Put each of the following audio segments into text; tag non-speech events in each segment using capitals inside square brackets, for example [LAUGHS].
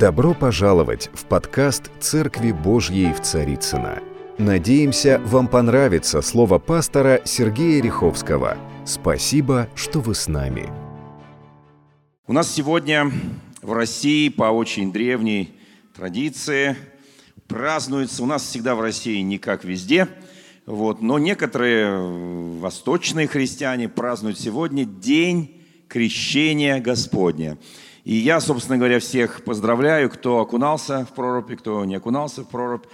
Добро пожаловать в подкаст «Церкви Божьей в Царицына. Надеемся, вам понравится слово пастора Сергея Риховского. Спасибо, что вы с нами. У нас сегодня в России по очень древней традиции празднуется, у нас всегда в России не как везде, вот, но некоторые восточные христиане празднуют сегодня День крещения Господня. И я, собственно говоря, всех поздравляю, кто окунался в прорубь и кто не окунался в прорубь.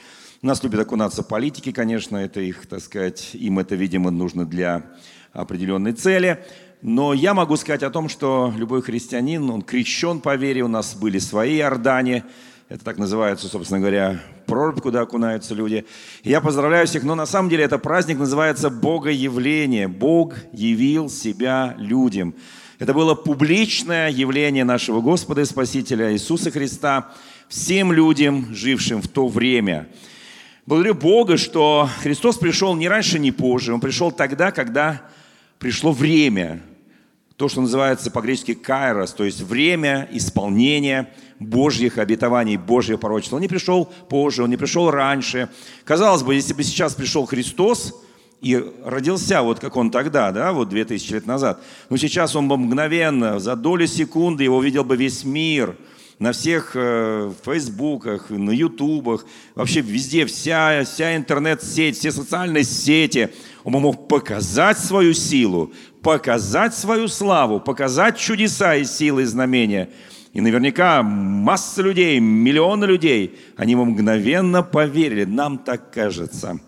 Нас любят окунаться политики, конечно, это их, так сказать, им это, видимо, нужно для определенной цели. Но я могу сказать о том, что любой христианин, он крещен по вере, у нас были свои Иордане, это так называется, собственно говоря, прорубь, куда окунаются люди. Я поздравляю всех, но на самом деле это праздник называется Богоявление. Бог явил себя людям. Это было публичное явление нашего Господа и Спасителя Иисуса Христа всем людям, жившим в то время. Благодарю Бога, что Христос пришел не раньше, не позже. Он пришел тогда, когда пришло время. То, что называется по-гречески «кайрос», то есть время исполнения Божьих обетований, Божьего пророчества. Он не пришел позже, он не пришел раньше. Казалось бы, если бы сейчас пришел Христос – и родился вот как он тогда, да, вот 2000 лет назад. Но сейчас он бы мгновенно, за доли секунды его увидел бы весь мир, на всех э, фейсбуках, на ютубах, вообще везде, вся, вся интернет-сеть, все социальные сети. Он бы мог показать свою силу, показать свою славу, показать чудеса и силы и знамения. И наверняка масса людей, миллионы людей, они ему мгновенно поверили. Нам так кажется.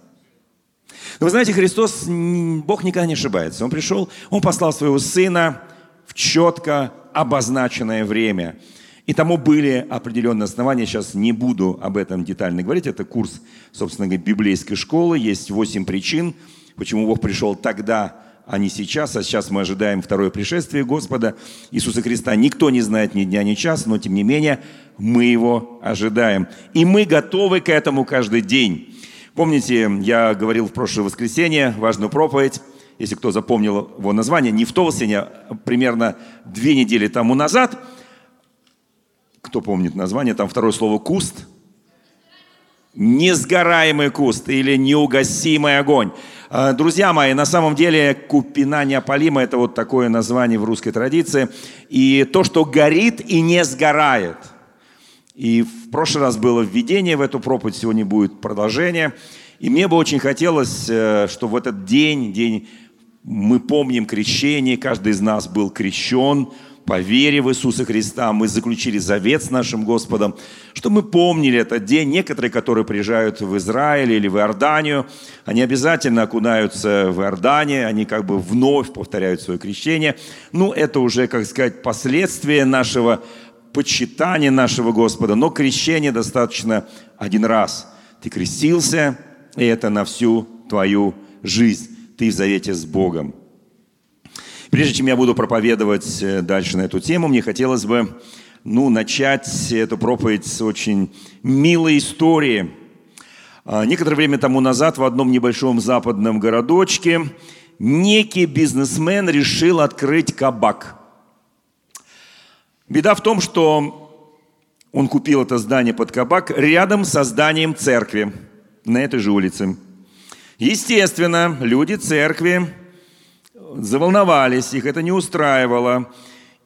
Но вы знаете, Христос, Бог никогда не ошибается. Он пришел, Он послал своего Сына в четко обозначенное время. И тому были определенные основания. Сейчас не буду об этом детально говорить. Это курс, собственно говоря, библейской школы. Есть восемь причин, почему Бог пришел тогда, а не сейчас. А сейчас мы ожидаем второе пришествие Господа Иисуса Христа. Никто не знает ни дня, ни часа, но тем не менее мы его ожидаем. И мы готовы к этому каждый день. Помните, я говорил в прошлое воскресенье важную проповедь, если кто запомнил его название, не в то воскресенье, а примерно две недели тому назад. Кто помнит название? Там второе слово «куст». Несгораемый куст или неугасимый огонь. А, друзья мои, на самом деле купина неопалима – это вот такое название в русской традиции. И то, что горит и не сгорает – и в прошлый раз было введение в эту проповедь, сегодня будет продолжение. И мне бы очень хотелось, э, чтобы в этот день, день мы помним крещение, каждый из нас был крещен по вере в Иисуса Христа, мы заключили завет с нашим Господом, чтобы мы помнили этот день. Некоторые, которые приезжают в Израиль или в Иорданию, они обязательно окунаются в Иордане, они как бы вновь повторяют свое крещение. Ну, это уже, как сказать, последствия нашего почитание нашего Господа, но крещение достаточно один раз. Ты крестился, и это на всю твою жизнь. Ты в завете с Богом. Прежде чем я буду проповедовать э, дальше на эту тему, мне хотелось бы ну, начать эту проповедь с очень милой истории. А, некоторое время тому назад в одном небольшом западном городочке некий бизнесмен решил открыть кабак – Беда в том, что он купил это здание под кабак рядом со зданием церкви на этой же улице. Естественно, люди церкви заволновались, их это не устраивало.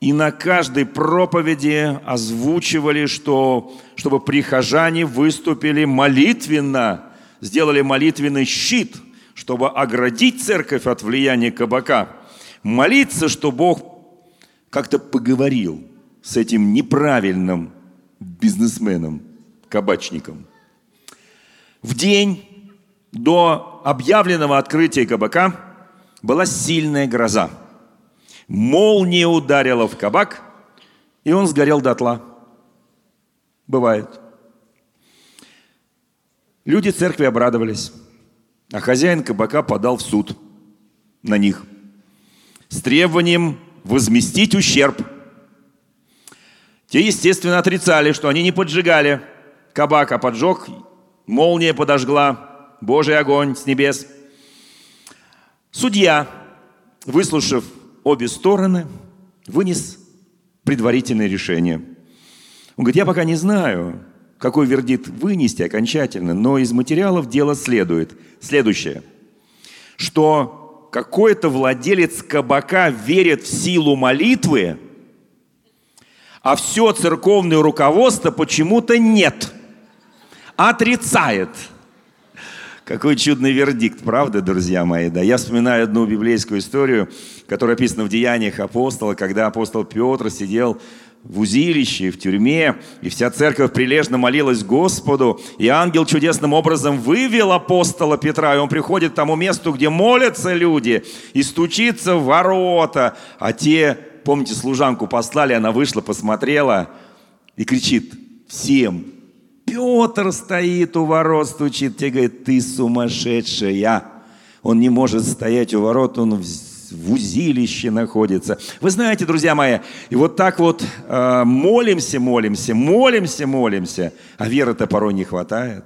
И на каждой проповеди озвучивали, что, чтобы прихожане выступили молитвенно, сделали молитвенный щит, чтобы оградить церковь от влияния кабака. Молиться, что Бог как-то поговорил – с этим неправильным бизнесменом, кабачником. В день до объявленного открытия кабака была сильная гроза. Молния ударила в кабак, и он сгорел дотла. Бывает. Люди церкви обрадовались, а хозяин кабака подал в суд на них с требованием возместить ущерб – те, естественно, отрицали, что они не поджигали кабак, а поджег, молния подожгла, Божий огонь с небес. Судья, выслушав обе стороны, вынес предварительное решение. Он говорит, я пока не знаю, какой вердикт вынести окончательно, но из материалов дела следует следующее, что какой-то владелец кабака верит в силу молитвы, а все церковное руководство почему-то нет, отрицает – какой чудный вердикт, правда, друзья мои? Да, я вспоминаю одну библейскую историю, которая описана в Деяниях апостола, когда апостол Петр сидел в узилище, в тюрьме, и вся церковь прилежно молилась Господу, и ангел чудесным образом вывел апостола Петра, и он приходит к тому месту, где молятся люди, и стучится в ворота, а те, помните, служанку послали, она вышла, посмотрела и кричит всем, Петр стоит у ворот, стучит, тебе говорит, ты сумасшедшая. Он не может стоять у ворот, он в, в узилище находится. Вы знаете, друзья мои, и вот так вот э, молимся, молимся, молимся, молимся, а веры-то порой не хватает.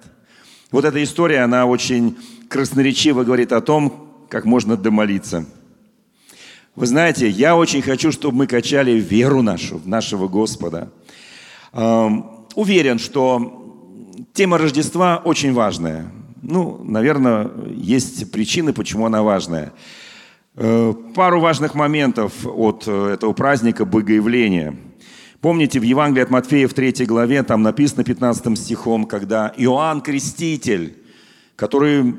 Вот эта история, она очень красноречиво говорит о том, как можно домолиться. Вы знаете, я очень хочу, чтобы мы качали веру нашу, нашего Господа. Эм, уверен, что Тема Рождества очень важная. Ну, наверное, есть причины, почему она важная. Э, пару важных моментов от э, этого праздника Богоявления. Помните, в Евангелии от Матфея в 3 главе, там написано 15 стихом, когда Иоанн Креститель, который,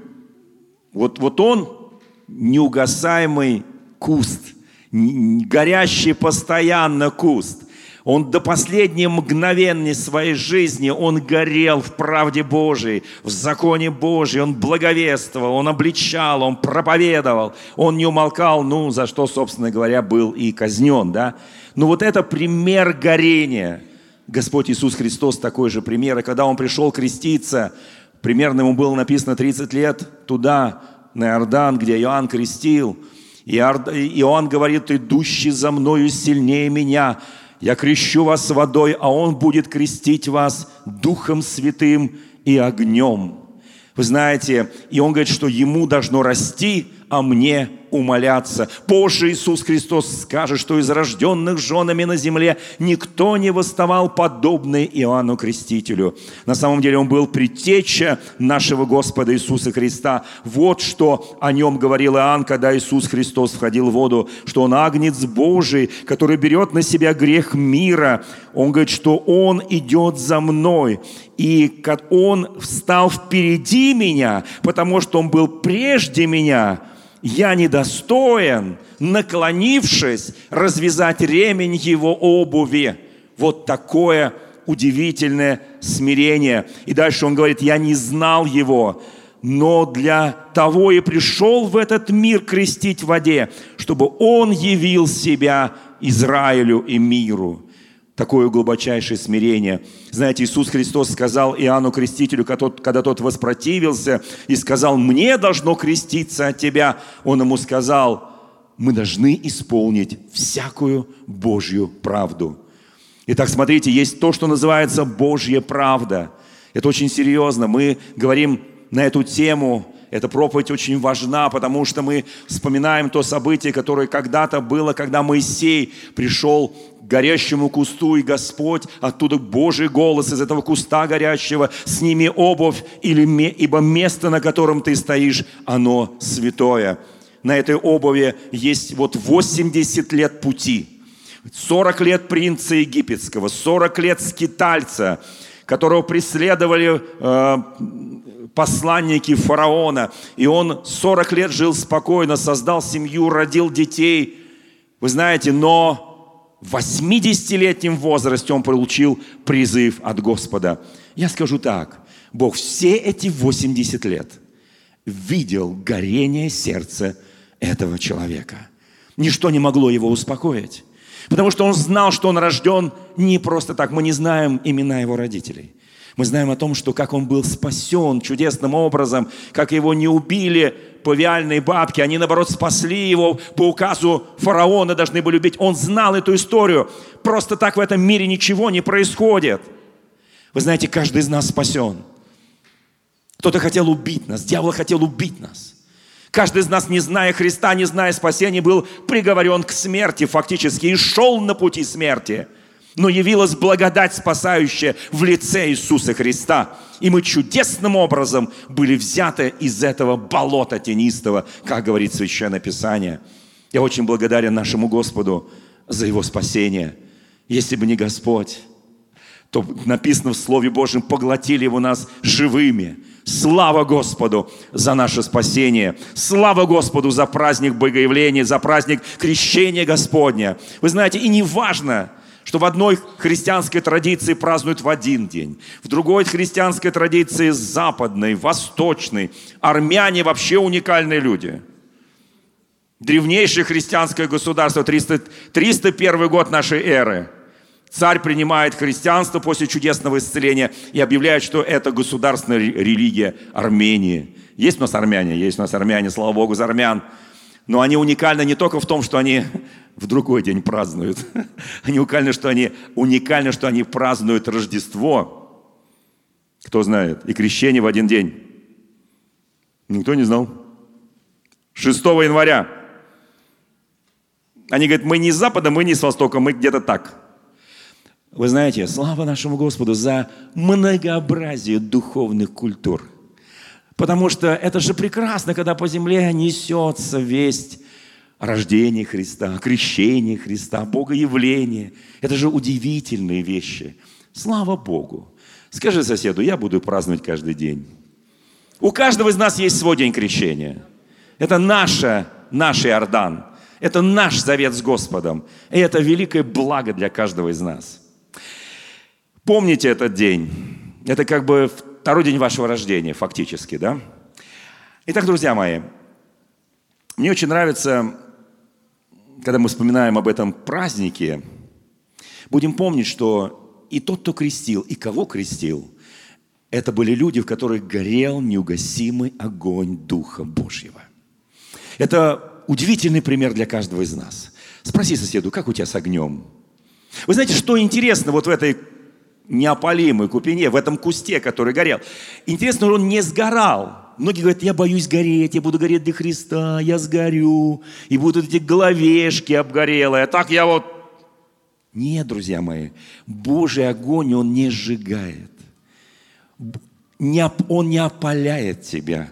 вот, вот он неугасаемый куст, горящий постоянно куст. Он до последней мгновенной своей жизни, он горел в правде Божией, в законе Божьем, он благовествовал, он обличал, он проповедовал, он не умолкал, ну, за что, собственно говоря, был и казнен, да. Но вот это пример горения. Господь Иисус Христос такой же пример. И когда Он пришел креститься, примерно ему было написано 30 лет, туда, на Иордан, где Иоанн крестил, Иоанн говорит, идущий за мною сильнее меня, я крещу вас водой, а Он будет крестить вас Духом Святым и огнем. Вы знаете, и Он говорит, что Ему должно расти, а мне умоляться. Позже Иисус Христос скажет, что из рожденных женами на земле никто не восставал подобный Иоанну Крестителю. На самом деле он был предтеча нашего Господа Иисуса Христа. Вот что о нем говорил Иоанн, когда Иисус Христос входил в воду, что он агнец Божий, который берет на себя грех мира. Он говорит, что он идет за мной. И он встал впереди меня, потому что он был прежде меня – я недостоин, наклонившись, развязать ремень его обуви. Вот такое удивительное смирение. И дальше он говорит, я не знал его, но для того и пришел в этот мир крестить в воде, чтобы он явил себя Израилю и миру такое глубочайшее смирение. Знаете, Иисус Христос сказал Иоанну Крестителю, когда тот воспротивился и сказал, мне должно креститься от тебя, он ему сказал, мы должны исполнить всякую Божью правду. Итак, смотрите, есть то, что называется Божья правда. Это очень серьезно. Мы говорим на эту тему, эта проповедь очень важна, потому что мы вспоминаем то событие, которое когда-то было, когда Моисей пришел горящему кусту, и Господь, оттуда Божий голос из этого куста горящего, сними обувь, или, ибо место, на котором ты стоишь, оно святое. На этой обуви есть вот 80 лет пути. 40 лет принца египетского, 40 лет скитальца, которого преследовали э, посланники фараона. И он 40 лет жил спокойно, создал семью, родил детей. Вы знаете, но в 80-летнем возрасте он получил призыв от Господа. Я скажу так, Бог все эти 80 лет видел горение сердца этого человека. Ничто не могло его успокоить. Потому что он знал, что он рожден не просто так. Мы не знаем имена его родителей. Мы знаем о том, что как он был спасен чудесным образом, как его не убили павиальные бабки, они, наоборот, спасли его по указу фараона, должны были убить. Он знал эту историю. Просто так в этом мире ничего не происходит. Вы знаете, каждый из нас спасен. Кто-то хотел убить нас, дьявол хотел убить нас. Каждый из нас, не зная Христа, не зная спасения, был приговорен к смерти фактически и шел на пути смерти – но явилась благодать спасающая в лице Иисуса Христа. И мы чудесным образом были взяты из этого болота тенистого, как говорит Священное Писание. Я очень благодарен нашему Господу за Его спасение. Если бы не Господь, то написано в Слове Божьем, поглотили его нас живыми. Слава Господу за наше спасение. Слава Господу за праздник Богоявления, за праздник крещения Господня. Вы знаете, и не важно, что в одной христианской традиции празднуют в один день, в другой христианской традиции западной, восточной. Армяне вообще уникальные люди. Древнейшее христианское государство, 300, 301 год нашей эры – Царь принимает христианство после чудесного исцеления и объявляет, что это государственная религия Армении. Есть у нас армяне? Есть у нас армяне, слава Богу, за армян. Но они уникальны не только в том, что они в другой день празднуют. [LAUGHS] Они уникальны, что они, уникальны, что они празднуют Рождество. Кто знает? И крещение в один день. Никто не знал. 6 января. Они говорят, мы не с запада, мы не с востока, мы где-то так. Вы знаете, слава нашему Господу за многообразие духовных культур. Потому что это же прекрасно, когда по земле несется весть рождении Христа, о крещении Христа, Богоявлении. Это же удивительные вещи. Слава Богу. Скажи соседу, я буду праздновать каждый день. У каждого из нас есть свой день крещения. Это наша, наш Иордан. Это наш завет с Господом. И это великое благо для каждого из нас. Помните этот день. Это как бы второй день вашего рождения, фактически, да? Итак, друзья мои, мне очень нравится, когда мы вспоминаем об этом празднике, будем помнить, что и тот, кто крестил, и кого крестил, это были люди, в которых горел неугасимый огонь Духа Божьего. Это удивительный пример для каждого из нас. Спроси соседу, как у тебя с огнем? Вы знаете, что интересно вот в этой неопалимой купине, в этом кусте, который горел. Интересно, он не сгорал. Многие говорят, я боюсь гореть, я буду гореть для Христа, я сгорю, и будут эти головешки обгорелые. Так я вот... Нет, друзья мои, Божий огонь, он не сжигает. Он не опаляет тебя.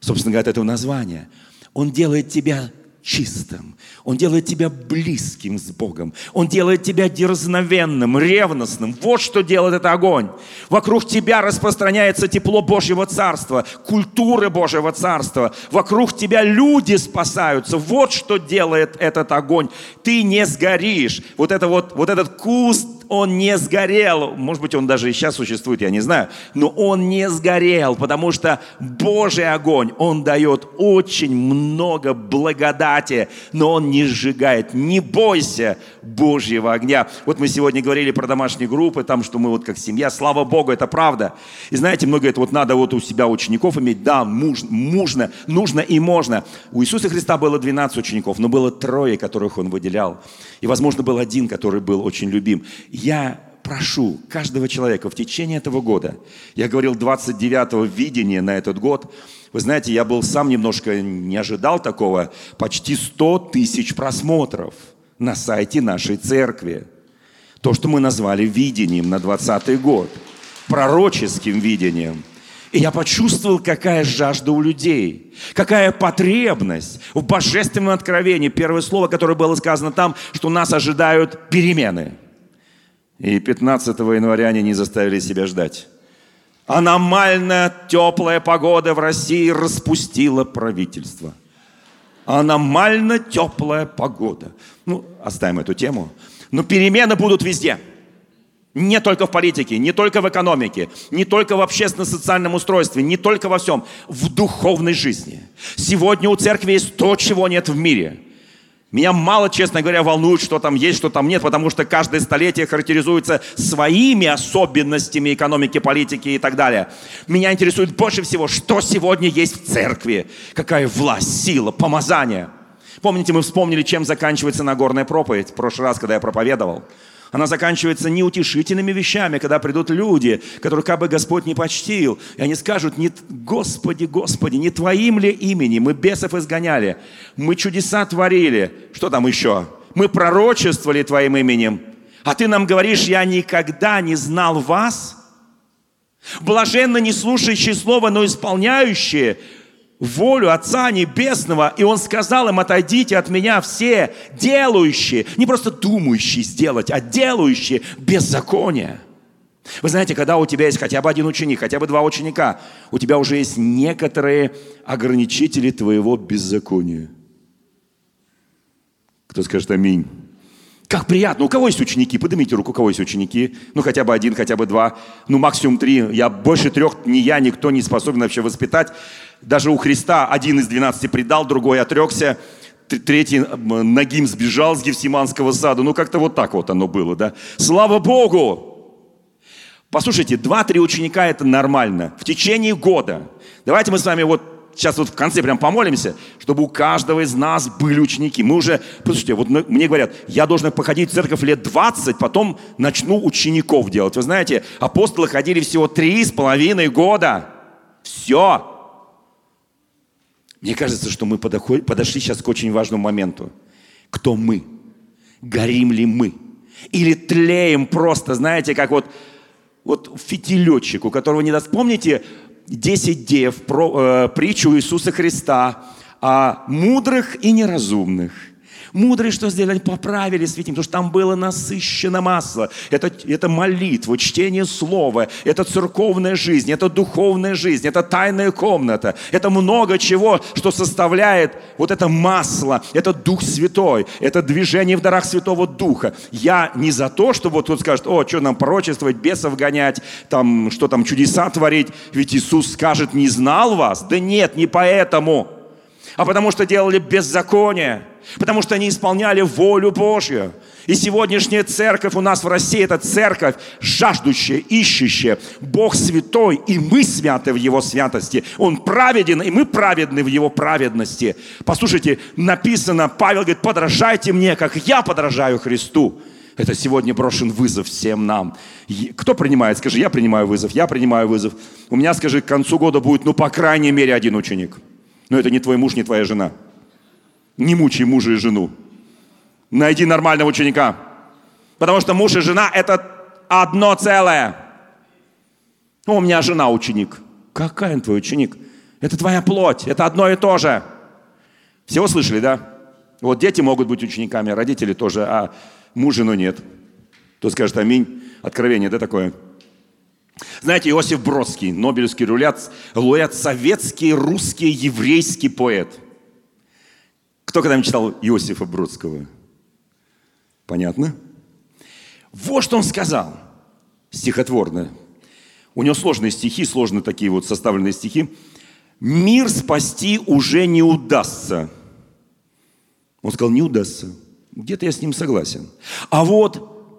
Собственно говоря, это название. Он делает тебя чистым. Он делает тебя близким с Богом. Он делает тебя дерзновенным, ревностным. Вот что делает этот огонь. Вокруг тебя распространяется тепло Божьего Царства, культуры Божьего Царства. Вокруг тебя люди спасаются. Вот что делает этот огонь. Ты не сгоришь. Вот, это вот, вот этот куст он не сгорел. Может быть, он даже и сейчас существует, я не знаю. Но он не сгорел, потому что Божий огонь, он дает очень много благодати, но он не сжигает. Не бойся Божьего огня. Вот мы сегодня говорили про домашние группы, там, что мы вот как семья. Слава Богу, это правда. И знаете, много говорят, вот надо вот у себя учеников иметь. Да, нужно, нужно и можно. У Иисуса Христа было 12 учеников, но было трое, которых он выделял. И, возможно, был один, который был очень любим я прошу каждого человека в течение этого года, я говорил 29-го видения на этот год, вы знаете, я был сам немножко, не ожидал такого, почти 100 тысяч просмотров на сайте нашей церкви. То, что мы назвали видением на 20 год, пророческим видением. И я почувствовал, какая жажда у людей, какая потребность в божественном откровении. Первое слово, которое было сказано там, что нас ожидают перемены – и 15 января они не заставили себя ждать. Аномально теплая погода в России распустила правительство. Аномально теплая погода. Ну, оставим эту тему. Но перемены будут везде. Не только в политике, не только в экономике, не только в общественно-социальном устройстве, не только во всем, в духовной жизни. Сегодня у церкви есть то, чего нет в мире – меня мало, честно говоря, волнует, что там есть, что там нет, потому что каждое столетие характеризуется своими особенностями экономики, политики и так далее. Меня интересует больше всего, что сегодня есть в церкви. Какая власть, сила, помазание. Помните, мы вспомнили, чем заканчивается Нагорная проповедь в прошлый раз, когда я проповедовал. Она заканчивается неутешительными вещами, когда придут люди, которых как бы Господь не почтил, и они скажут, не, Господи, Господи, не Твоим ли имени мы бесов изгоняли, мы чудеса творили, что там еще? Мы пророчествовали Твоим именем, А ты нам говоришь, я никогда не знал вас. Блаженно не слушающие слово, но исполняющие волю Отца Небесного. И Он сказал им, отойдите от меня все делающие, не просто думающие сделать, а делающие беззаконие. Вы знаете, когда у тебя есть хотя бы один ученик, хотя бы два ученика, у тебя уже есть некоторые ограничители твоего беззакония. Кто скажет аминь? Как приятно. У кого есть ученики? Поднимите руку, у кого есть ученики. Ну, хотя бы один, хотя бы два. Ну, максимум три. Я больше трех, ни я, никто не способен вообще воспитать. Даже у Христа один из двенадцати предал, другой отрекся. Третий ногим сбежал с Гефсиманского сада. Ну, как-то вот так вот оно было, да? Слава Богу! Послушайте, два-три ученика – это нормально. В течение года. Давайте мы с вами вот сейчас вот в конце прям помолимся, чтобы у каждого из нас были ученики. Мы уже, послушайте, вот мне говорят, я должен походить в церковь лет 20, потом начну учеников делать. Вы знаете, апостолы ходили всего три с половиной года. Все. Мне кажется, что мы подошли сейчас к очень важному моменту. Кто мы? Горим ли мы? Или тлеем просто, знаете, как вот вот фитилетчик, у которого не даст. Помните 10 дев, про, э, притчу Иисуса Христа о мудрых и неразумных – Мудрые что сделали? Поправили светим, потому что там было насыщено масло. Это, это молитва, чтение слова, это церковная жизнь, это духовная жизнь, это тайная комната. Это много чего, что составляет вот это масло, это Дух Святой, это движение в дарах Святого Духа. Я не за то, что вот тут скажет, о, что нам пророчествовать, бесов гонять, там, что там чудеса творить, ведь Иисус скажет, не знал вас. Да нет, не поэтому а потому что делали беззаконие, потому что они исполняли волю Божью. И сегодняшняя церковь у нас в России – это церковь жаждущая, ищущая. Бог святой, и мы святы в Его святости. Он праведен, и мы праведны в Его праведности. Послушайте, написано, Павел говорит, подражайте мне, как я подражаю Христу. Это сегодня брошен вызов всем нам. Кто принимает? Скажи, я принимаю вызов, я принимаю вызов. У меня, скажи, к концу года будет, ну, по крайней мере, один ученик – но это не твой муж, не твоя жена. Не мучай мужа и жену. Найди нормального ученика. Потому что муж и жена – это одно целое. Ну, у меня жена ученик. Какая он твой ученик? Это твоя плоть, это одно и то же. Всего слышали, да? Вот дети могут быть учениками, родители тоже, а муж, жену нет. Кто скажет аминь? Откровение, да, такое? Знаете, Иосиф Бродский, Нобелевский рулят, лауреат, советский, русский, еврейский поэт. Кто когда-нибудь читал Иосифа Бродского? Понятно? Вот что он сказал, стихотворно. У него сложные стихи, сложные такие вот составленные стихи. «Мир спасти уже не удастся». Он сказал, не удастся. Где-то я с ним согласен. А вот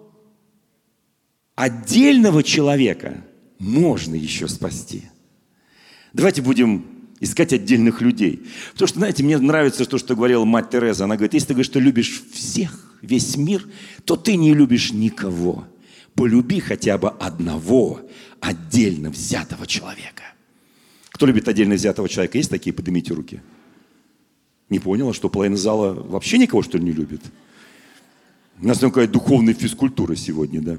отдельного человека можно еще спасти. Давайте будем искать отдельных людей. Потому что, знаете, мне нравится то, что говорила мать Тереза. Она говорит, если ты говоришь, что любишь всех, весь мир, то ты не любишь никого. Полюби хотя бы одного отдельно взятого человека. Кто любит отдельно взятого человека? Есть такие? Поднимите руки. Не поняла, что половина зала вообще никого, что ли, не любит? У нас такая духовная физкультура сегодня, да.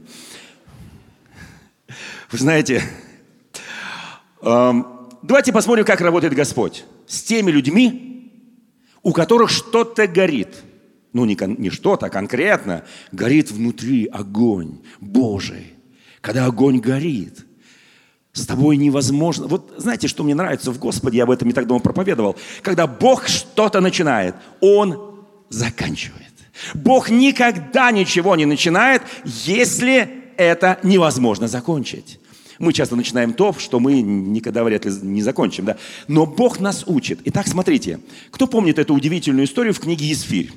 Вы знаете, эм, давайте посмотрим, как работает Господь с теми людьми, у которых что-то горит. Ну, не, не что-то, а конкретно. Горит внутри огонь Божий. Когда огонь горит, с тобой невозможно. Вот знаете, что мне нравится в Господе, я об этом не так давно проповедовал. Когда Бог что-то начинает, Он заканчивает. Бог никогда ничего не начинает, если это невозможно закончить. Мы часто начинаем то, что мы никогда вряд ли не закончим. Да? Но Бог нас учит. Итак, смотрите, кто помнит эту удивительную историю в книге «Есфирь»?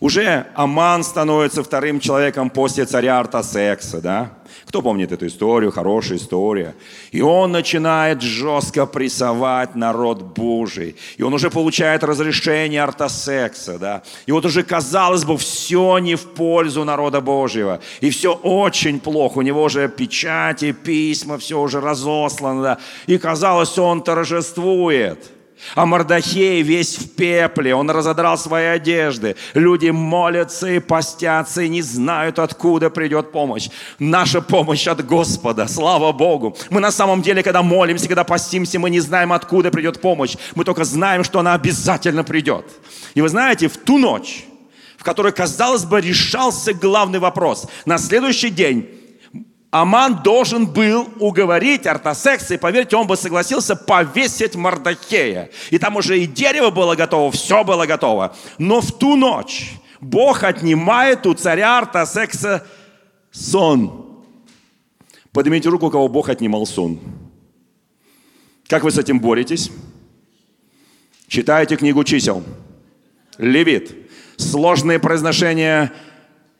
Уже Аман становится вторым человеком после царя Артасекса, да? Кто помнит эту историю? Хорошая история. И он начинает жестко прессовать народ Божий. И он уже получает разрешение Артасекса, да? И вот уже, казалось бы, все не в пользу народа Божьего. И все очень плохо. У него уже печати, письма, все уже разослано, да? И казалось, он торжествует. А Мордахей весь в пепле, он разодрал свои одежды. Люди молятся и постятся, и не знают, откуда придет помощь. Наша помощь от Господа, слава Богу. Мы на самом деле, когда молимся, когда постимся, мы не знаем, откуда придет помощь. Мы только знаем, что она обязательно придет. И вы знаете, в ту ночь, в которой, казалось бы, решался главный вопрос, на следующий день Аман должен был уговорить Артасекса, и поверьте, он бы согласился повесить Мардахея. И там уже и дерево было готово, все было готово. Но в ту ночь Бог отнимает у царя Артасекса сон. Поднимите руку, у кого Бог отнимал сон. Как вы с этим боретесь? Читайте книгу чисел. Левит. Сложные произношения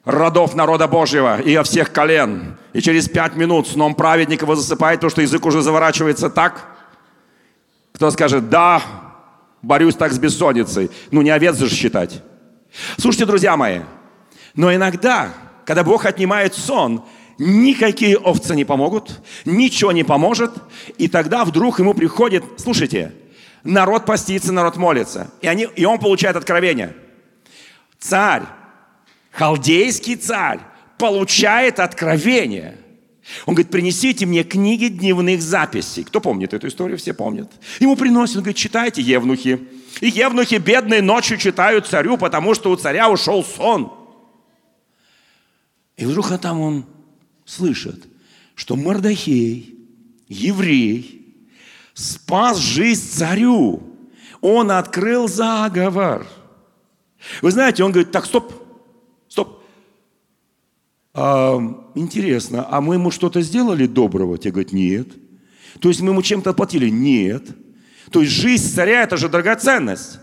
родов народа Божьего и о всех колен. И через пять минут сном праведника его засыпает, то, что язык уже заворачивается так. Кто скажет, да, борюсь так с бессонницей. Ну, не овец же считать. Слушайте, друзья мои, но иногда, когда Бог отнимает сон, никакие овцы не помогут, ничего не поможет, и тогда вдруг ему приходит, слушайте, народ постится, народ молится, и, они, и он получает откровение. Царь халдейский царь получает откровение. Он говорит, принесите мне книги дневных записей. Кто помнит эту историю? Все помнят. Ему приносят, он говорит, читайте, евнухи. И евнухи бедные ночью читают царю, потому что у царя ушел сон. И вдруг а там он слышит, что Мордахей, еврей, спас жизнь царю. Он открыл заговор. Вы знаете, он говорит, так, стоп. А, интересно, а мы ему что-то сделали доброго? Те говорят, нет. То есть мы ему чем-то отплатили? Нет. То есть жизнь царя – это же драгоценность.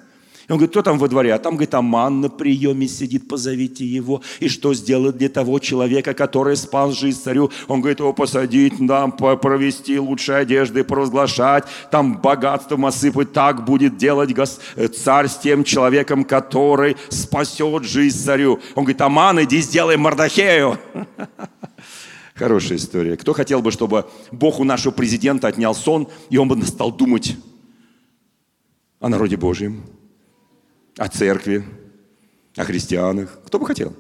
И он говорит, кто там во дворе? А там, говорит, Аман на приеме сидит, позовите его. И что сделать для того человека, который спас жизнь царю? Он говорит, его посадить, там, провести лучшие одежды, провозглашать, там богатством осыпать. Так будет делать э, царь с тем человеком, который спасет жизнь царю. Он говорит, Аман, иди сделай Мардахею. [LAUGHS] Хорошая история. Кто хотел бы, чтобы Бог у нашего президента отнял сон, и он бы стал думать о народе Божьем? О церкви, о христианах. Кто бы хотел?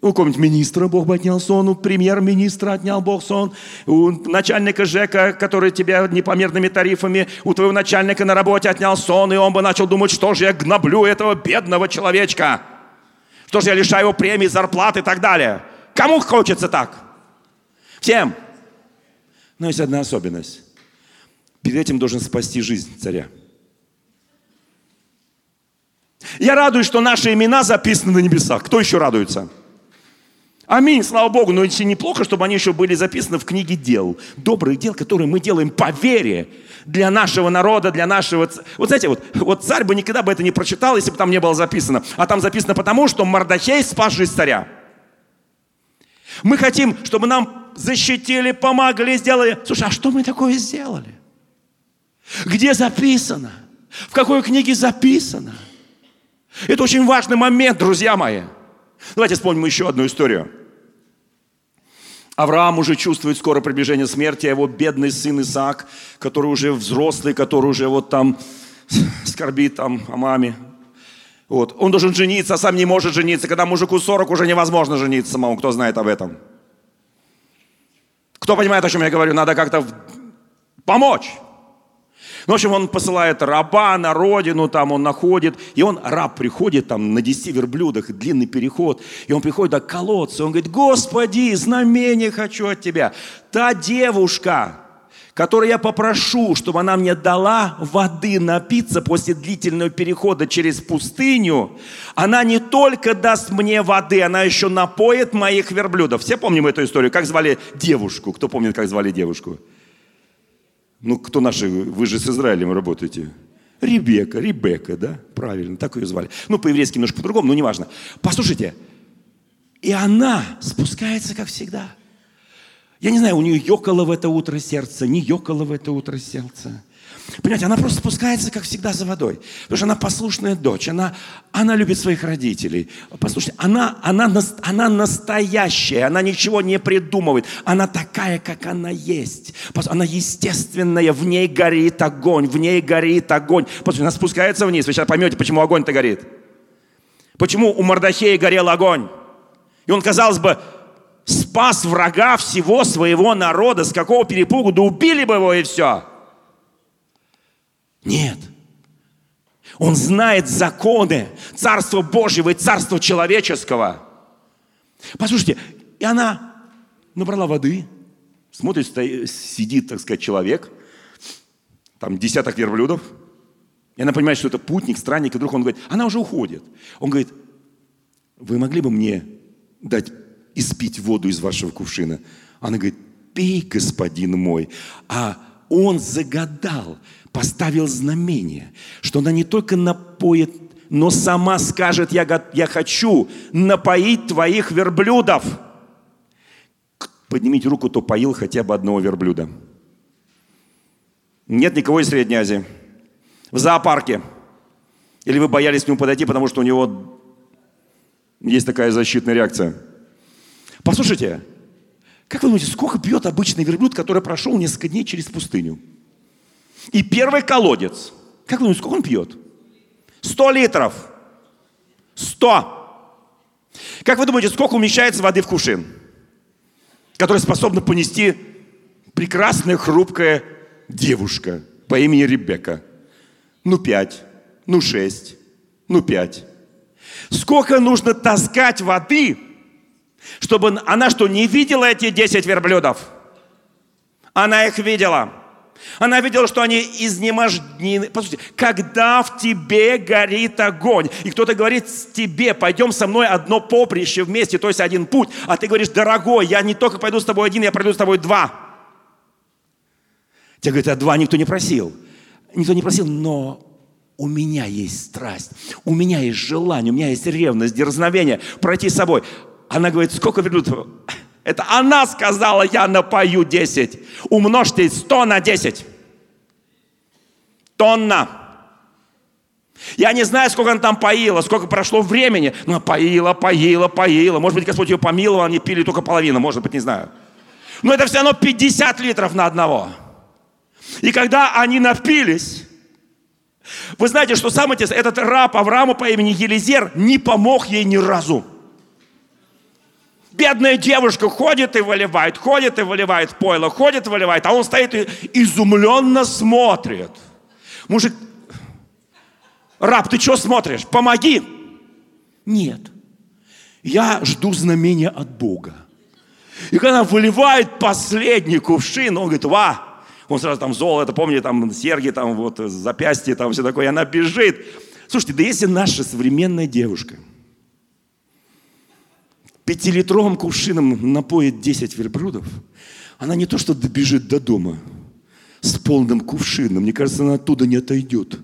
У какого-нибудь министра Бог бы отнял сон, у премьер-министра отнял Бог сон, у начальника ЖЭКа, который тебя непомерными тарифами, у твоего начальника на работе отнял сон, и он бы начал думать, что же я гноблю этого бедного человечка, что же я лишаю его премии, зарплаты и так далее. Кому хочется так? Всем. Но есть одна особенность. Перед этим должен спасти жизнь царя. Я радуюсь, что наши имена записаны на небесах. Кто еще радуется? Аминь, слава Богу. Но если неплохо, чтобы они еще были записаны в книге дел. Добрых дел, которые мы делаем по вере для нашего народа, для нашего... Вот знаете, вот, вот царь бы никогда бы это не прочитал, если бы там не было записано. А там записано потому, что Мардахей спас жизнь царя. Мы хотим, чтобы нам защитили, помогли, сделали. Слушай, а что мы такое сделали? Где записано? В какой книге записано? Это очень важный момент, друзья мои. Давайте вспомним еще одну историю. Авраам уже чувствует скоро приближение смерти, а его бедный сын Исаак, который уже взрослый, который уже вот там скорбит там о маме. Вот. Он должен жениться, а сам не может жениться. Когда мужику 40, уже невозможно жениться самому. Кто знает об этом? Кто понимает, о чем я говорю? Надо как-то помочь. Ну, в общем, он посылает раба на родину, там он находит, и он, раб приходит там на 10 верблюдах, длинный переход, и он приходит до колодца, он говорит, Господи, знамение хочу от Тебя. Та девушка, которую я попрошу, чтобы она мне дала воды напиться после длительного перехода через пустыню, она не только даст мне воды, она еще напоит моих верблюдов. Все помним эту историю? Как звали девушку? Кто помнит, как звали девушку? Ну, кто наши, вы же с Израилем работаете. Ребека, Ребека, да? Правильно, так ее звали. Ну, по-еврейски немножко по-другому, но неважно. Послушайте, и она спускается, как всегда. Я не знаю, у нее ёкало в это утро сердце, не ёкало в это утро сердце. Понимаете, она просто спускается, как всегда, за водой. Потому что она послушная дочь, она, она любит своих родителей. Послушайте, она, она, она настоящая, она ничего не придумывает. Она такая, как она есть. Она естественная, в ней горит огонь, в ней горит огонь. Послушайте, она спускается вниз. Вы сейчас поймете, почему огонь-то горит. Почему у Мордахея горел огонь? И он, казалось бы, спас врага всего своего народа. С какого перепугу? Да убили бы его и все. Нет. Он знает законы Царства Божьего и Царства человеческого. Послушайте, и она набрала воды, смотрит, сидит, так сказать, человек, там десяток верблюдов, и она понимает, что это путник, странник, и вдруг он говорит, она уже уходит. Он говорит, вы могли бы мне дать испить воду из вашего кувшина? Она говорит, пей, господин мой. А он загадал, поставил знамение, что она не только напоит, но сама скажет, я, я хочу напоить твоих верблюдов. Поднимите руку, кто поил хотя бы одного верблюда. Нет никого из Средней Азии. В зоопарке. Или вы боялись к нему подойти, потому что у него есть такая защитная реакция. Послушайте, как вы думаете, сколько пьет обычный верблюд, который прошел несколько дней через пустыню? И первый колодец. Как вы думаете, сколько он пьет? Сто литров. Сто. Как вы думаете, сколько умещается воды в кувшин, который способна понести прекрасная, хрупкая девушка по имени Ребекка? Ну, пять, ну, шесть, ну, пять. Сколько нужно таскать воды, чтобы она что, не видела эти десять верблюдов? Она их видела. Она видела, что они изнемождены. Послушайте, когда в тебе горит огонь, и кто-то говорит тебе, пойдем со мной одно поприще вместе, то есть один путь, а ты говоришь, дорогой, я не только пойду с тобой один, я пройду с тобой два. Тебе говорят, а два никто не просил. Никто не просил, но у меня есть страсть, у меня есть желание, у меня есть ревность, дерзновение пройти с собой. Она говорит, сколько верблюдов? [LAUGHS] Это она сказала, я напою 10. Умножьте 100 на 10. Тонна. Я не знаю, сколько она там поила, сколько прошло времени, но поила, поила, поила. Может быть, Господь ее помиловал, они пили только половину, может быть, не знаю. Но это все равно 50 литров на одного. И когда они напились, вы знаете, что сам этот раб Аврааму по имени Елизер не помог ей ни разу. Бедная девушка ходит и выливает, ходит и выливает пойло, ходит и выливает, а он стоит и изумленно смотрит. Мужик, раб, ты что смотришь? Помоги. Нет. Я жду знамения от Бога. И когда выливает последний кувшин, он говорит, ва, он сразу там золото, помни, там серьги, там вот запястье, там все такое, и она бежит. Слушайте, да если наша современная девушка – пятилитровым кувшином напоит 10 верблюдов, она не то что добежит до дома с полным кувшином, мне кажется, она оттуда не отойдет.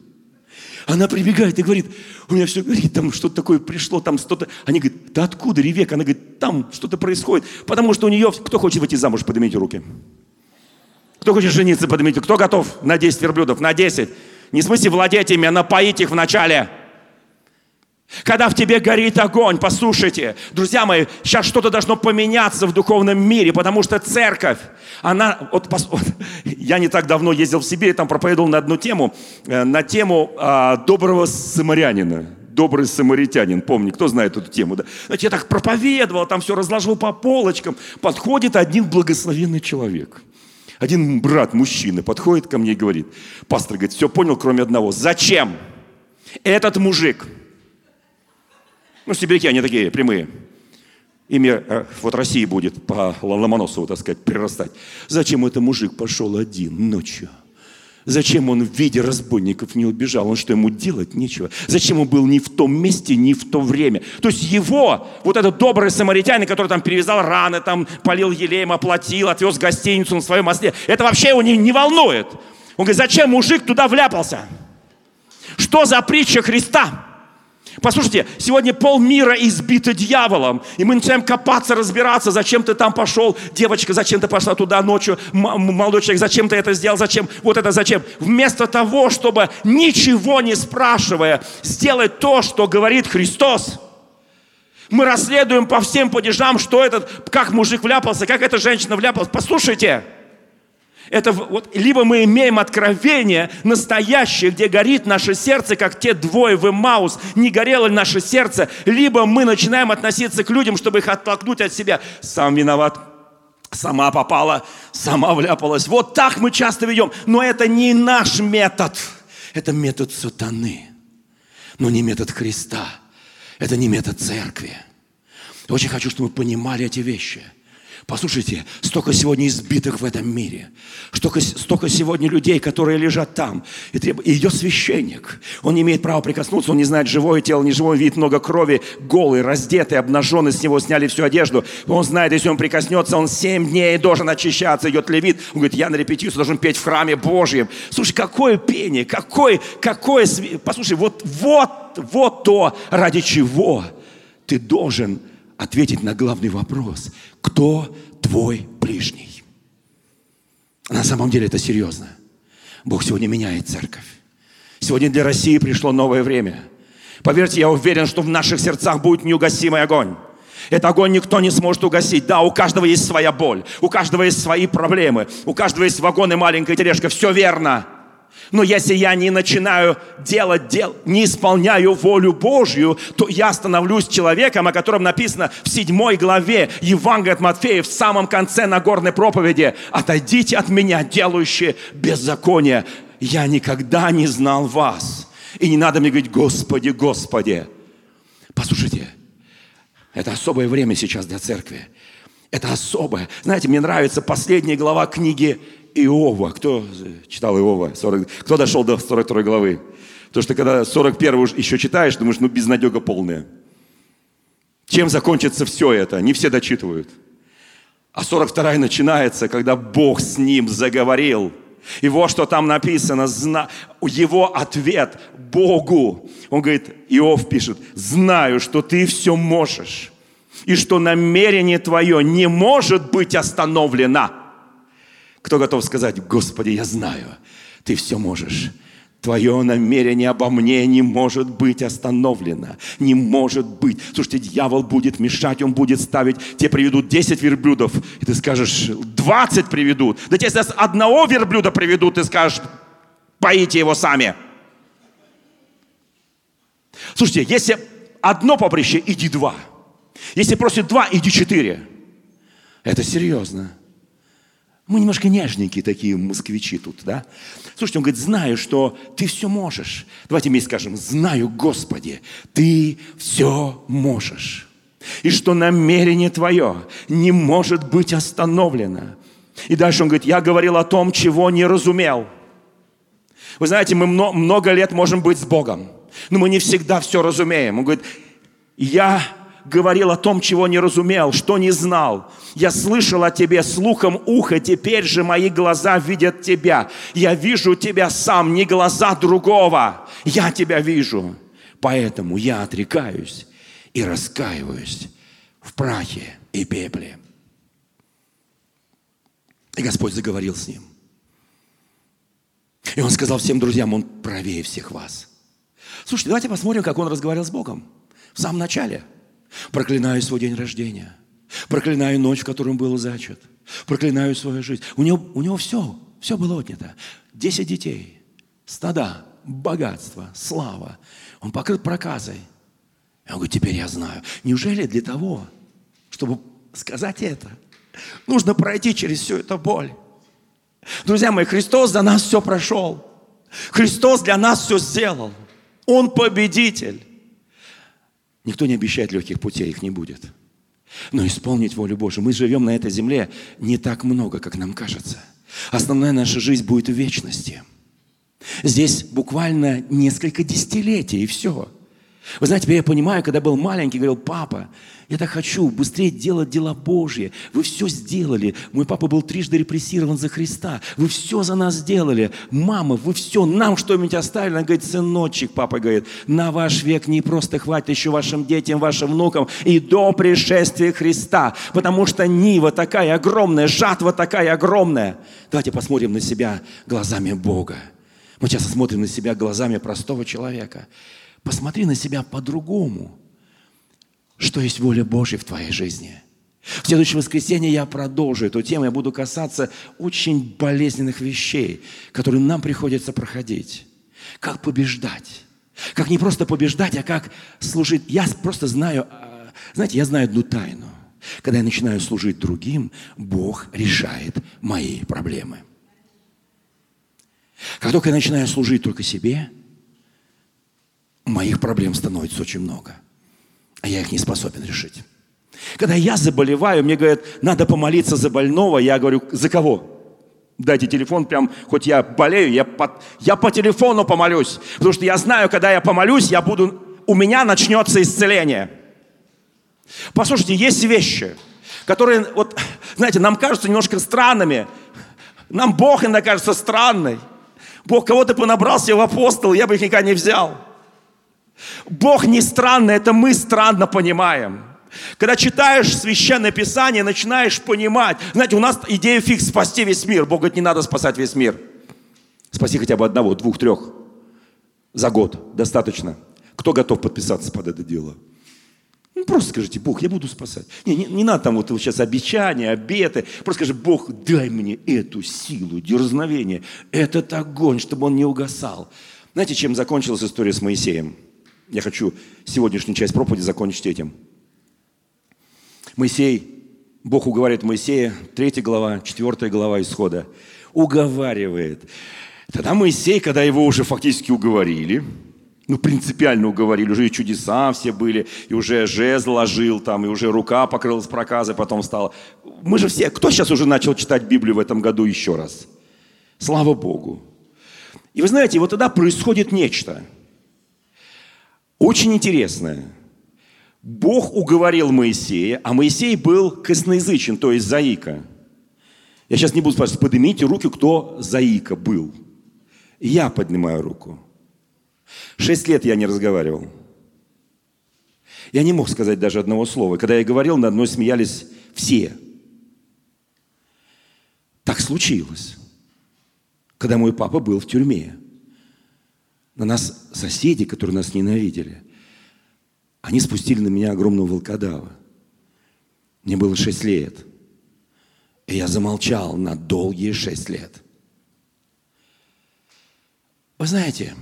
Она прибегает и говорит, у меня все говорит, там что-то такое пришло, там что-то. Они говорят, да откуда, Ревека? Она говорит, там что-то происходит. Потому что у нее, кто хочет выйти замуж, поднимите руки. Кто хочет жениться, поднимите. Кто готов на 10 верблюдов? На 10. Не в смысле владеть ими, а напоить их вначале. Когда в тебе горит огонь, послушайте, друзья мои, сейчас что-то должно поменяться в духовном мире, потому что церковь, она, вот, [LAUGHS] вот я не так давно ездил в Сибирь, там проповедовал на одну тему, э, на тему а, доброго самарянина, добрый самаритянин, помни, кто знает эту тему, да? Знаете, я так проповедовал, там все разложил по полочкам, подходит один благословенный человек, один брат, мужчина, подходит ко мне и говорит, пастор говорит, все понял, кроме одного, зачем? Этот мужик – ну, сибиряки, они такие прямые. Ими э, вот России будет по Ломоносову, так сказать, прирастать. Зачем этот мужик пошел один ночью? Зачем он в виде разбойников не убежал? Он что, ему делать нечего? Зачем он был не в том месте, не в то время? То есть его, вот этот добрый самаритянин, который там перевязал раны, там полил елеем, оплатил, отвез гостиницу на своем осле, это вообще его не, не волнует. Он говорит, зачем мужик туда вляпался? Что за притча Христа? Послушайте, сегодня полмира избито дьяволом, и мы начинаем копаться, разбираться, зачем ты там пошел, девочка, зачем ты пошла туда ночью, молодой человек, зачем ты это сделал, зачем, вот это зачем. Вместо того, чтобы ничего не спрашивая, сделать то, что говорит Христос, мы расследуем по всем падежам, что этот, как мужик вляпался, как эта женщина вляпалась. Послушайте, это вот, либо мы имеем откровение настоящее, где горит наше сердце, как те двое в Маус, не горело наше сердце, либо мы начинаем относиться к людям, чтобы их оттолкнуть от себя. Сам виноват, сама попала, сама вляпалась. Вот так мы часто ведем. Но это не наш метод. Это метод сатаны, но не метод Христа. Это не метод церкви. Очень хочу, чтобы вы понимали эти вещи – Послушайте, столько сегодня избитых в этом мире, столько, столько сегодня людей, которые лежат там. И, треб... и идет священник. Он не имеет права прикоснуться, он не знает, живое тело, не живое, видит много крови, голый, раздетый, обнаженный, с него сняли всю одежду. Он знает, если он прикоснется, он семь дней должен очищаться. Идет левит, он говорит, я на репетицию должен петь в храме Божьем. Слушай, какое пение, какое, какое... Послушай, вот, вот, вот то, ради чего ты должен ответить на главный вопрос. Кто твой ближний? На самом деле это серьезно. Бог сегодня меняет церковь. Сегодня для России пришло новое время. Поверьте, я уверен, что в наших сердцах будет неугасимый огонь. Этот огонь никто не сможет угасить. Да, у каждого есть своя боль, у каждого есть свои проблемы, у каждого есть вагон и маленькая тележка. Все верно. Но если я не начинаю делать дел, не исполняю волю Божью, то я становлюсь человеком, о котором написано в седьмой главе Евангелия от Матфея, в самом конце Нагорной проповеди. «Отойдите от меня, делающие беззаконие. Я никогда не знал вас». И не надо мне говорить «Господи, Господи». Послушайте, это особое время сейчас для церкви. Это особое. Знаете, мне нравится последняя глава книги Иова. Кто читал Иова? 40, кто дошел до 42 главы? Потому что когда 41 еще читаешь, думаешь, ну безнадега полная. Чем закончится все это? Не все дочитывают. А 42 начинается, когда Бог с ним заговорил. И вот что там написано, его ответ Богу. Он говорит, Иов пишет, знаю, что ты все можешь, и что намерение твое не может быть остановлено. Кто готов сказать, Господи, я знаю, Ты все можешь. Твое намерение обо мне не может быть остановлено. Не может быть. Слушайте, дьявол будет мешать, он будет ставить. Тебе приведут 10 верблюдов, и ты скажешь, 20 приведут. Да тебе сейчас одного верблюда приведут, ты скажешь, поите его сами. Слушайте, если одно поприще, иди два. Если просит два, иди четыре. Это серьезно. Мы немножко нежненькие такие москвичи тут, да? Слушайте, он говорит, знаю, что ты все можешь. Давайте вместе скажем, знаю, Господи, ты все можешь. И что намерение твое не может быть остановлено. И дальше он говорит, я говорил о том, чего не разумел. Вы знаете, мы много лет можем быть с Богом, но мы не всегда все разумеем. Он говорит, я говорил о том, чего не разумел, что не знал. Я слышал о тебе слухом уха, теперь же мои глаза видят тебя. Я вижу тебя сам, не глаза другого. Я тебя вижу. Поэтому я отрекаюсь и раскаиваюсь в прахе и пепле. И Господь заговорил с ним. И он сказал всем друзьям, он правее всех вас. Слушайте, давайте посмотрим, как он разговаривал с Богом в самом начале – Проклинаю свой день рождения. Проклинаю ночь, в которой он был зачат. Проклинаю свою жизнь. У него, у него все, все было отнято. Десять детей, стада, богатство, слава. Он покрыт проказой. Я говорю, теперь я знаю. Неужели для того, чтобы сказать это, нужно пройти через всю эту боль? Друзья мои, Христос за нас все прошел. Христос для нас все сделал. Он победитель. Никто не обещает легких путей, их не будет. Но исполнить волю Божию. Мы живем на этой земле не так много, как нам кажется. Основная наша жизнь будет в вечности. Здесь буквально несколько десятилетий, и все. Вы знаете, теперь я понимаю, когда был маленький, говорил, папа, я так хочу быстрее делать дела Божьи. Вы все сделали. Мой папа был трижды репрессирован за Христа. Вы все за нас сделали. Мама, вы все нам что-нибудь оставили. Она говорит, сыночек, папа говорит, на ваш век не просто хватит еще вашим детям, вашим внукам и до пришествия Христа. Потому что нива такая огромная, жатва такая огромная. Давайте посмотрим на себя глазами Бога. Мы часто смотрим на себя глазами простого человека. Посмотри на себя по-другому. Что есть воля Божья в твоей жизни? В следующее воскресенье я продолжу эту тему. Я буду касаться очень болезненных вещей, которые нам приходится проходить. Как побеждать? Как не просто побеждать, а как служить. Я просто знаю, а, знаете, я знаю одну тайну. Когда я начинаю служить другим, Бог решает мои проблемы. Как только я начинаю служить только себе, моих проблем становится очень много, а я их не способен решить. Когда я заболеваю, мне говорят, надо помолиться за больного, я говорю, за кого? Дайте телефон, прям, хоть я болею, я по, я по телефону помолюсь. Потому что я знаю, когда я помолюсь, я буду, у меня начнется исцеление. Послушайте, есть вещи, которые, вот, знаете, нам кажутся немножко странными. Нам Бог иногда кажется странный. Бог кого-то понабрал себе в апостол, я бы их никогда не взял. Бог не странный, это мы странно понимаем. Когда читаешь Священное Писание, начинаешь понимать. Знаете, у нас идея фикс спасти весь мир. Бог говорит, не надо спасать весь мир. Спаси хотя бы одного, двух, трех. За год достаточно. Кто готов подписаться под это дело? Ну, просто скажите, Бог, я буду спасать. Не, не, не надо там вот сейчас обещания, обеты. Просто скажи, Бог, дай мне эту силу, дерзновение, этот огонь, чтобы он не угасал. Знаете, чем закончилась история с Моисеем? Я хочу сегодняшнюю часть проповеди закончить этим. Моисей, Бог уговаривает Моисея, 3 глава, 4 глава исхода, уговаривает. Тогда Моисей, когда его уже фактически уговорили, ну, принципиально уговорили, уже и чудеса все были, и уже жезл ложил там, и уже рука покрылась проказой, потом стала. Мы же все, кто сейчас уже начал читать Библию в этом году еще раз? Слава Богу. И вы знаете, вот тогда происходит нечто – очень интересное. Бог уговорил Моисея, а Моисей был косноязычен, то есть заика. Я сейчас не буду спрашивать, поднимите руки, кто заика был. Я поднимаю руку. Шесть лет я не разговаривал. Я не мог сказать даже одного слова. Когда я говорил, над мной смеялись все. Так случилось, когда мой папа был в тюрьме на нас соседи, которые нас ненавидели, они спустили на меня огромного волкодава. Мне было шесть лет. И я замолчал на долгие шесть лет. Вы знаете,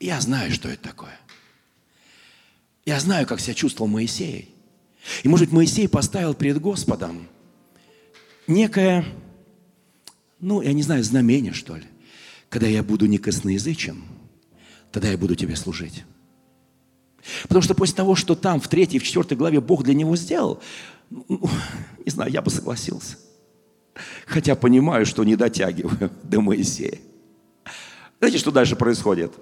я знаю, что это такое. Я знаю, как себя чувствовал Моисей. И, может быть, Моисей поставил перед Господом некое, ну, я не знаю, знамение, что ли. Когда я буду не косноязычен, тогда я буду тебе служить. Потому что после того, что там в третьей, в четвертой главе Бог для него сделал, ну, не знаю, я бы согласился. Хотя понимаю, что не дотягиваю [LAUGHS] до Моисея. Знаете, что дальше происходит?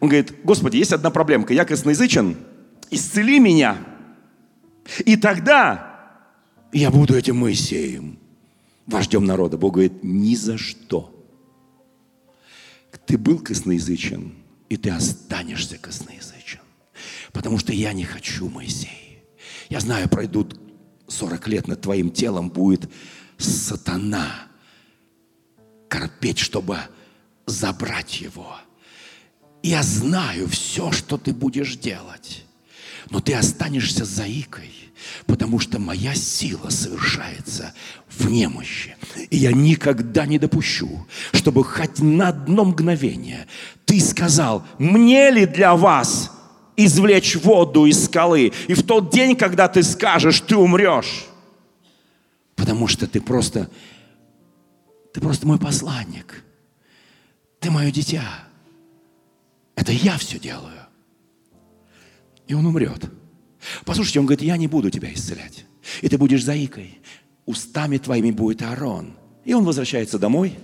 Он говорит, Господи, есть одна проблемка. Я косноязычен, исцели меня. И тогда я буду этим Моисеем, вождем народа. Бог говорит, ни за что. Ты был косноязычен, и ты останешься косноязычен. Потому что я не хочу, Моисей. Я знаю, пройдут 40 лет над твоим телом будет сатана корпеть, чтобы забрать его. Я знаю все, что ты будешь делать. Но ты останешься заикой потому что моя сила совершается в немощи. И я никогда не допущу, чтобы хоть на одно мгновение ты сказал, мне ли для вас извлечь воду из скалы, и в тот день, когда ты скажешь, ты умрешь. Потому что ты просто, ты просто мой посланник. Ты мое дитя. Это я все делаю. И он умрет. Послушайте, он говорит, я не буду тебя исцелять. И ты будешь заикой. Устами твоими будет Аарон. И он возвращается домой,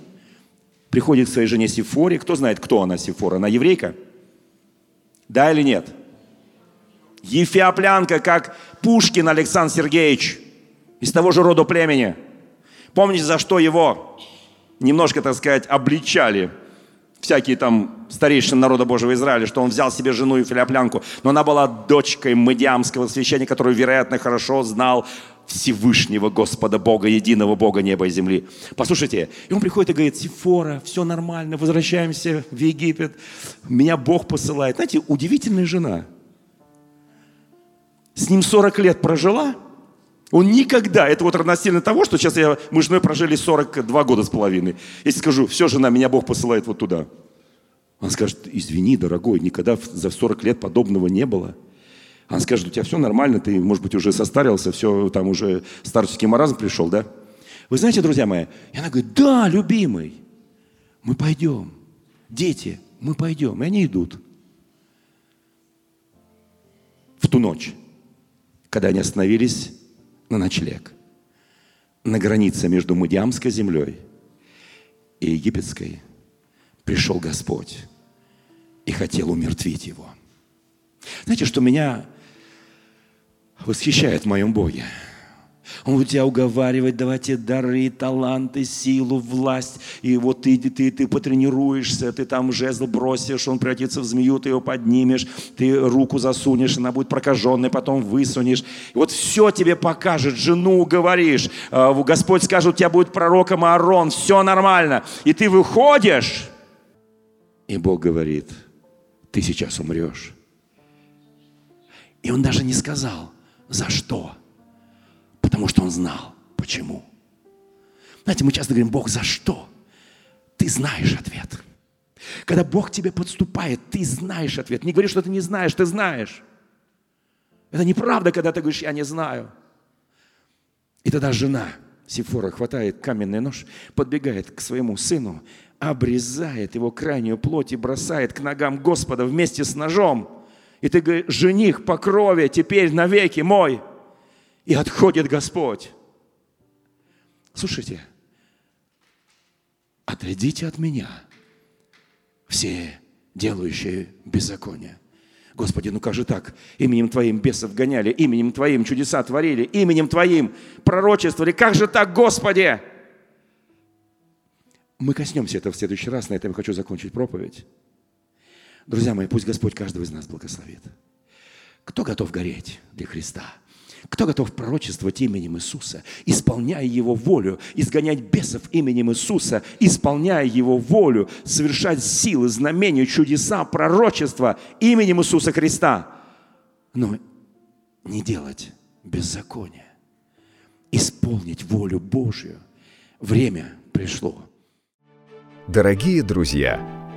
приходит к своей жене Сифоре. Кто знает, кто она, Сифора? Она еврейка? Да или нет? Ефиоплянка, как Пушкин Александр Сергеевич, из того же рода племени. Помните, за что его немножко, так сказать, обличали всякие там старейшины народа Божьего Израиля, что он взял себе жену и филиоплянку, но она была дочкой медиамского священника, который, вероятно, хорошо знал Всевышнего Господа Бога, единого Бога неба и земли. Послушайте, и он приходит и говорит, Сифора, все нормально, возвращаемся в Египет, меня Бог посылает. Знаете, удивительная жена. С ним 40 лет прожила, он никогда, это вот равносильно того, что сейчас я, мы с женой прожили 42 года с половиной. Если скажу, все, жена, меня Бог посылает вот туда. Он скажет, извини, дорогой, никогда за 40 лет подобного не было. Она скажет, у тебя все нормально, ты, может быть, уже состарился, все, там уже старческий маразм пришел, да? Вы знаете, друзья мои, и она говорит, да, любимый, мы пойдем. Дети, мы пойдем. И они идут. В ту ночь, когда они остановились на ночлег, на границе между Мудиамской землей и египетской, пришел Господь и хотел умертвить его. Знаете, что меня восхищает в моем Боге. Он будет тебя уговаривать, давать тебе дары, таланты, силу, власть. И вот ты, ты, ты потренируешься, ты там жезл бросишь, он превратится в змею, ты его поднимешь, ты руку засунешь, она будет прокаженной, потом высунешь. И вот все тебе покажет, жену уговоришь. А, Господь скажет, у тебя будет пророком Аарон, все нормально. И ты выходишь, и Бог говорит, ты сейчас умрешь. И он даже не сказал – за что? Потому что он знал, почему. Знаете, мы часто говорим, Бог, за что? Ты знаешь ответ. Когда Бог к тебе подступает, ты знаешь ответ. Не говори, что ты не знаешь, ты знаешь. Это неправда, когда ты говоришь, я не знаю. И тогда жена Сифора хватает каменный нож, подбегает к своему сыну, обрезает его крайнюю плоть и бросает к ногам Господа вместе с ножом. И ты говоришь, жених по крови теперь навеки мой. И отходит Господь. Слушайте, отойдите от меня, все делающие беззаконие. Господи, ну как же так? Именем Твоим бесов гоняли, именем Твоим чудеса творили, именем Твоим пророчествовали. Как же так, Господи? Мы коснемся этого в следующий раз, на этом я хочу закончить проповедь. Друзья мои, пусть Господь каждого из нас благословит. Кто готов гореть для Христа? Кто готов пророчествовать именем Иисуса, исполняя Его волю, изгонять бесов именем Иисуса, исполняя Его волю, совершать силы, знамения, чудеса, пророчества именем Иисуса Христа, но не делать беззаконие, исполнить волю Божью. Время пришло. Дорогие друзья,